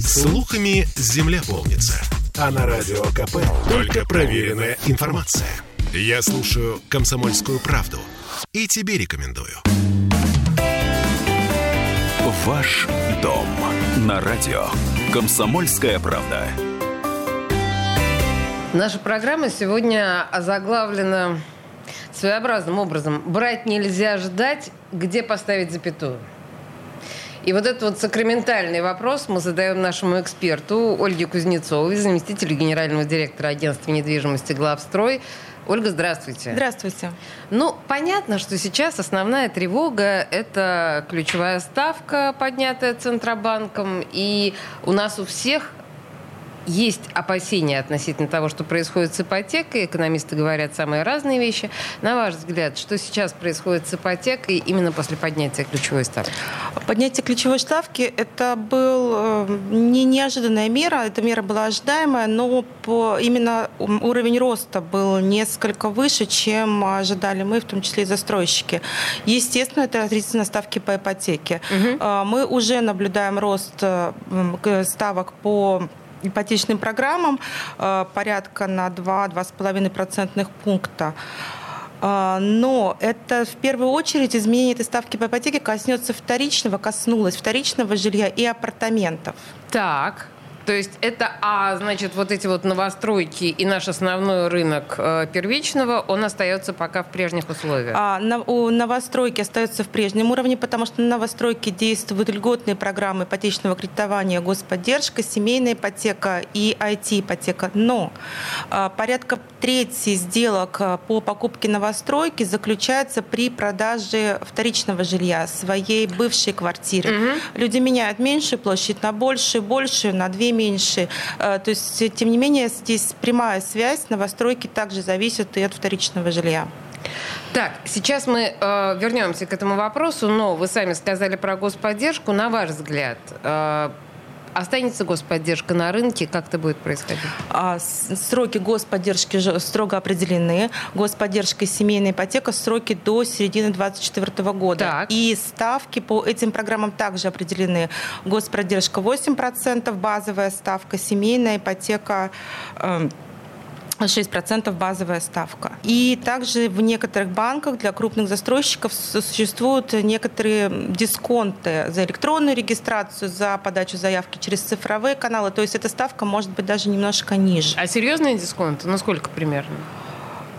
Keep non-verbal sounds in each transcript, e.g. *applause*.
Слухами земля полнится. А на радио КП только проверенная информация. Я слушаю «Комсомольскую правду» и тебе рекомендую. Ваш дом на радио «Комсомольская правда». Наша программа сегодня озаглавлена своеобразным образом. Брать нельзя ждать, где поставить запятую. И вот этот вот сакраментальный вопрос мы задаем нашему эксперту Ольге Кузнецовой, заместителю генерального директора агентства недвижимости «Главстрой». Ольга, здравствуйте. Здравствуйте. Ну, понятно, что сейчас основная тревога – это ключевая ставка, поднятая Центробанком. И у нас у всех есть опасения относительно того, что происходит с ипотекой. Экономисты говорят самые разные вещи. На ваш взгляд, что сейчас происходит с ипотекой именно после поднятия ключевой ставки? Поднятие ключевой ставки – это был э, не неожиданная мера, эта мера была ожидаемая, но по, именно уровень роста был несколько выше, чем ожидали мы, в том числе и застройщики. Естественно, это на ставки по ипотеке. Угу. Мы уже наблюдаем рост э, ставок по ипотечным программам э, порядка на 2-2,5 процентных пункта. Э, но это в первую очередь изменение этой ставки по ипотеке коснется вторичного, коснулось вторичного жилья и апартаментов. Так. То есть это, а, значит, вот эти вот новостройки и наш основной рынок э, первичного, он остается пока в прежних условиях? А, на, у новостройки остается в прежнем уровне, потому что на новостройке действуют льготные программы ипотечного кредитования, господдержка, семейная ипотека и IT-ипотека. Но а, порядка трети сделок а, по покупке новостройки заключается при продаже вторичного жилья, своей бывшей квартиры. Угу. Люди меняют меньшую площадь на большую, большую на две меньше. Э, то есть, тем не менее, здесь прямая связь новостройки также зависит и от вторичного жилья. Так, сейчас мы э, вернемся к этому вопросу, но вы сами сказали про господдержку. На ваш взгляд, э, Останется господдержка на рынке? Как это будет происходить? А, сроки господдержки строго определены. Господдержка и семейная ипотека сроки до середины 2024 года. Так. И ставки по этим программам также определены. Господдержка 8%, базовая ставка, семейная ипотека э, 6% базовая ставка. И также в некоторых банках для крупных застройщиков существуют некоторые дисконты за электронную регистрацию, за подачу заявки через цифровые каналы. То есть эта ставка может быть даже немножко ниже. А серьезные дисконты? Ну сколько примерно?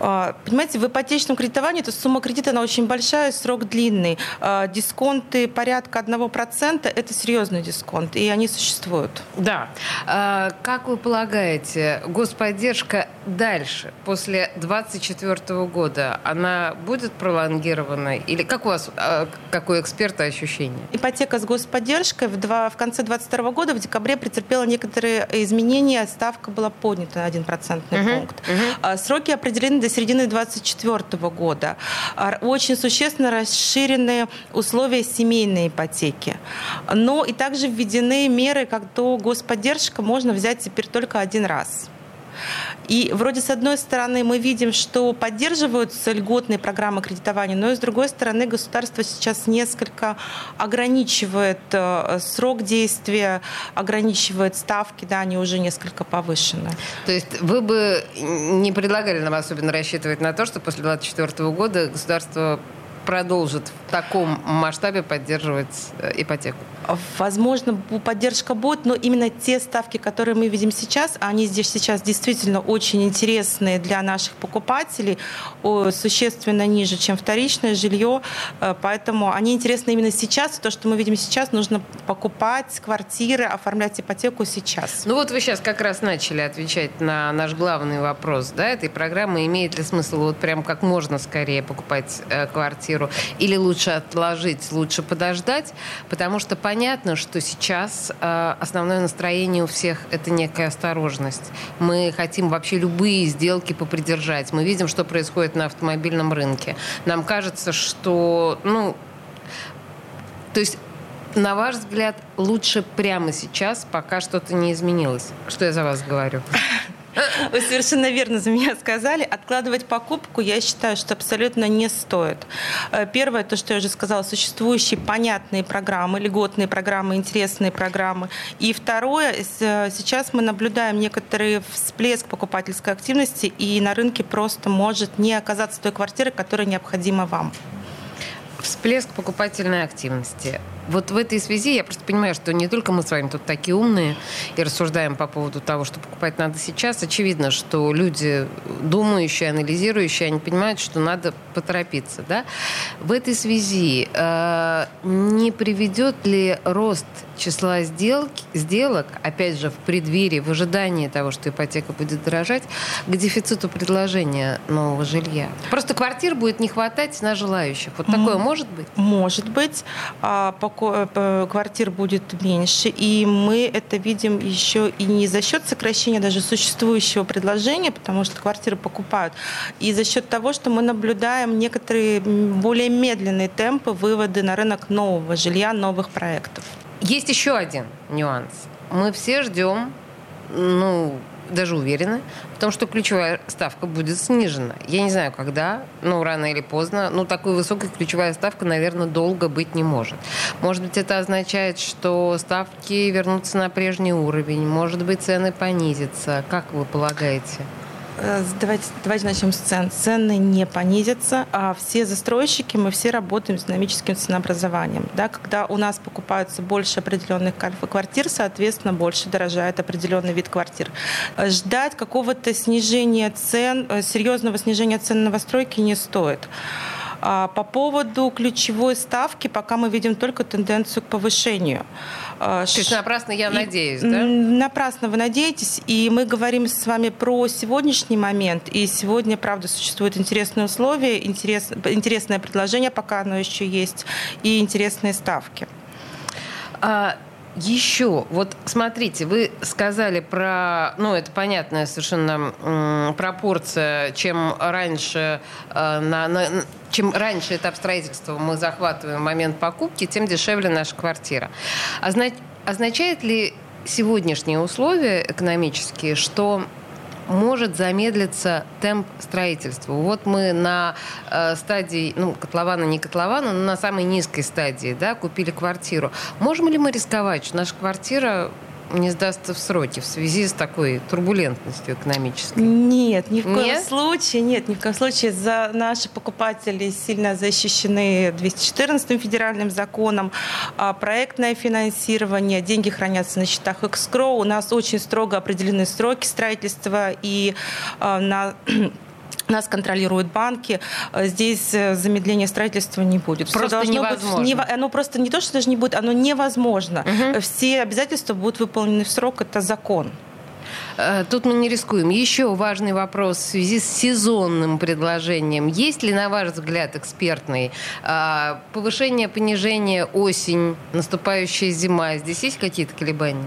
А, понимаете, в ипотечном кредитовании эта сумма кредита она очень большая, срок длинный. А, дисконты порядка 1% – это серьезный дисконт, и они существуют. Да. А, как вы полагаете, господдержка дальше, после 2024 года, она будет пролонгирована? Или как у вас, как у эксперта, ощущение? Ипотека с господдержкой в, два, в конце 2022 года, в декабре, претерпела некоторые изменения, ставка была поднята на 1% uh-huh. пункт. Uh-huh. Сроки определены до середины 2024 года. Очень существенно расширены условия семейной ипотеки. Но и также введены меры, как то господдержка можно взять теперь только один раз. И вроде с одной стороны мы видим, что поддерживаются льготные программы кредитования, но и с другой стороны государство сейчас несколько ограничивает э, срок действия, ограничивает ставки, да, они уже несколько повышены. То есть вы бы не предлагали нам особенно рассчитывать на то, что после 2024 года государство продолжит в таком масштабе поддерживать э, ипотеку? Возможно, поддержка будет, но именно те ставки, которые мы видим сейчас, они здесь сейчас действительно очень интересные для наших покупателей, существенно ниже, чем вторичное жилье, э, поэтому они интересны именно сейчас. То, что мы видим сейчас, нужно покупать квартиры, оформлять ипотеку сейчас. Ну вот вы сейчас как раз начали отвечать на наш главный вопрос да, этой программы. Имеет ли смысл вот прям как можно скорее покупать э, квартиру или лучше отложить, лучше подождать? Потому что понятно, что сейчас э, основное настроение у всех это некая осторожность. Мы хотим вообще любые сделки попридержать. Мы видим, что происходит на автомобильном рынке. Нам кажется, что, ну, то есть на ваш взгляд, лучше прямо сейчас, пока что-то не изменилось? Что я за вас говорю? Вы совершенно верно за меня сказали. Откладывать покупку, я считаю, что абсолютно не стоит. Э, первое, то, что я уже сказала, существующие понятные программы, льготные программы, интересные программы. И второе, э, сейчас мы наблюдаем некоторый всплеск покупательской активности, и на рынке просто может не оказаться той квартиры, которая необходима вам. Всплеск покупательной активности. Вот в этой связи я просто понимаю, что не только мы с вами тут такие умные и рассуждаем по поводу того, что покупать надо сейчас. Очевидно, что люди думающие, анализирующие, они понимают, что надо поторопиться. Да? В этой связи э, не приведет ли рост числа сделки, сделок, опять же, в преддверии, в ожидании того, что ипотека будет дорожать, к дефициту предложения нового жилья? Просто квартир будет не хватать на желающих. Вот такое может быть? Может быть. А, Э, квартир будет меньше, и мы это видим еще и не за счет сокращения даже существующего предложения, потому что квартиры покупают, и за счет того, что мы наблюдаем некоторые более медленные темпы вывода на рынок нового жилья, новых проектов. Есть еще один нюанс. Мы все ждем ну, даже уверены в том, что ключевая ставка будет снижена. Я не знаю, когда, но рано или поздно. Ну, такой высокой ключевая ставка, наверное, долго быть не может. Может быть, это означает, что ставки вернутся на прежний уровень. Может быть, цены понизятся. Как вы полагаете? Э, давайте, давайте начнем с цен. Цены не понизятся, а все застройщики, мы все работаем с динамическим ценообразованием. Да, когда у нас покупаются больше определенных квартир, соответственно, больше дорожает определенный вид квартир. Э, ждать какого-то снижения цен, э, серьезного снижения цен новостройки не стоит. А по поводу ключевой ставки пока мы видим только тенденцию к повышению. А, То есть напрасно я надеюсь, да? Напрасно вы надеетесь. И мы говорим с вами про сегодняшний момент. И сегодня, правда, существуют интересные условия, интерес, интересное предложение, пока оно еще есть, и интересные ставки. А, еще, вот смотрите, вы сказали про, ну, это понятная совершенно пропорция, чем раньше, э, на, на, чем раньше этап строительства мы захватываем момент покупки, тем дешевле наша квартира. Означ, означает ли сегодняшние условия экономические, что может замедлиться темп строительства. Вот мы на э, стадии, ну, котлована, не котлована, но на самой низкой стадии, да, купили квартиру. Можем ли мы рисковать, что наша квартира не сдастся в сроки в связи с такой турбулентностью экономической? Нет, ни в коем нет? случае. Нет, ни в коем случае. За наши покупатели сильно защищены 214 федеральным законом. А проектное финансирование, деньги хранятся на счетах Экскро. У нас очень строго определены сроки строительства и а, на нас контролируют банки. Э, здесь э, замедления строительства не будет. Просто невозможно. Быть, не, оно просто не то, что даже не будет, оно невозможно. Угу. Все обязательства будут выполнены в срок, это закон. Тут мы не рискуем. Еще важный вопрос в связи с сезонным предложением. Есть ли, на ваш взгляд, экспертный, повышение, понижение, осень, наступающая зима? Здесь есть какие-то колебания?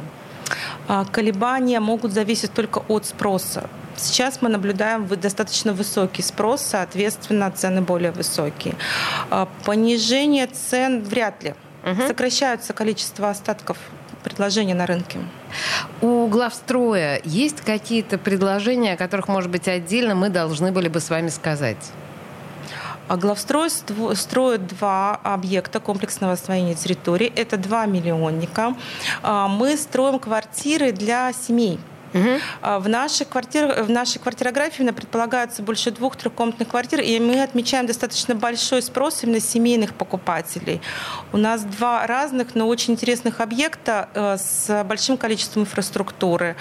А, колебания могут зависеть только от спроса. Сейчас мы наблюдаем достаточно высокий спрос, соответственно, цены более высокие. А, понижение цен вряд ли. Угу. Сокращаются количество остатков предложений на рынке. У главстроя есть какие-то предложения, о которых, может быть, отдельно мы должны были бы с вами сказать? А главстрой строит два объекта комплексного освоения территории. Это два миллионника. А, мы строим квартиры для семей. Угу. В, нашей квартир, в нашей квартирографии предполагается больше двух трехкомнатных квартир, и мы отмечаем достаточно большой спрос именно семейных покупателей. У нас два разных, но очень интересных объекта э, с большим количеством инфраструктуры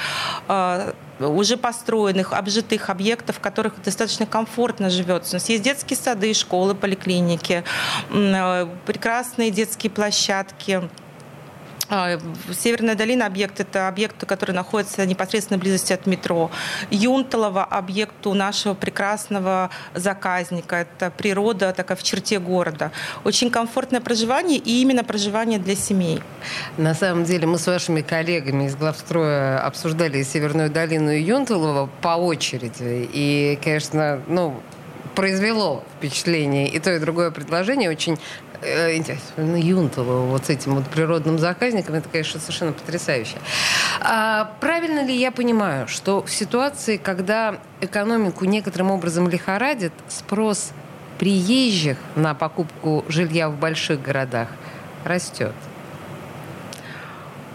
э, уже построенных, обжитых объектов, в которых достаточно комфортно живется. У нас есть детские сады, школы, поликлиники, э, прекрасные детские площадки, Северная долина объект – это объект, который находится непосредственно близости от метро. Юнталово – объект у нашего прекрасного заказника. Это природа такая в черте города. Очень комфортное проживание и именно проживание для семей. На самом деле мы с вашими коллегами из главстроя обсуждали Северную долину и Юнталово по очереди. И, конечно, ну, произвело впечатление. И то, и другое предложение очень э, интересно. Юнтова вот с этим вот природным заказником, это, конечно, совершенно потрясающе. А, правильно ли я понимаю, что в ситуации, когда экономику некоторым образом лихорадит, спрос приезжих на покупку жилья в больших городах растет?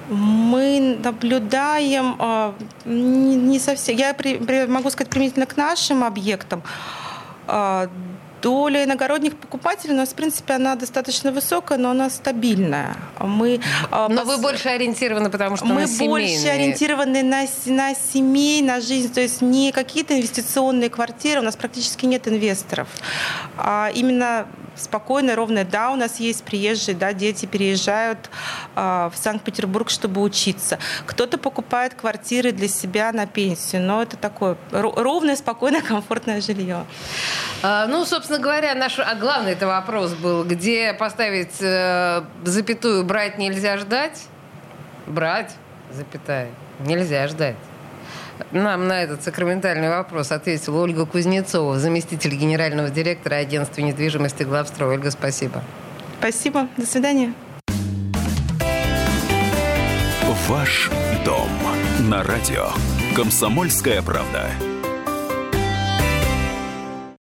Мы наблюдаем а, не совсем. Я могу сказать применительно к нашим объектам. uh, доля иногородних покупателей у нас, в принципе, она достаточно высокая, но она стабильная. Мы, а, но пос... вы больше ориентированы, потому что мы на больше ориентированы на, на семей, на жизнь, то есть не какие-то инвестиционные квартиры, у нас практически нет инвесторов, а именно спокойно, ровно. Да, у нас есть приезжие, да, дети переезжают э, в Санкт-Петербург, чтобы учиться. Кто-то покупает квартиры для себя на пенсию, но это такое ровное, спокойное, *laughs* комфортное жилье. А, ну, собственно говоря, наш а главный это вопрос был, где поставить э, запятую «брать нельзя ждать», брать, запятая, нельзя ждать. Нам на этот сакраментальный вопрос ответила Ольга Кузнецова, заместитель генерального директора агентства недвижимости «Главстрой». Ольга, спасибо. Спасибо. До свидания. Ваш дом на радио. Комсомольская правда.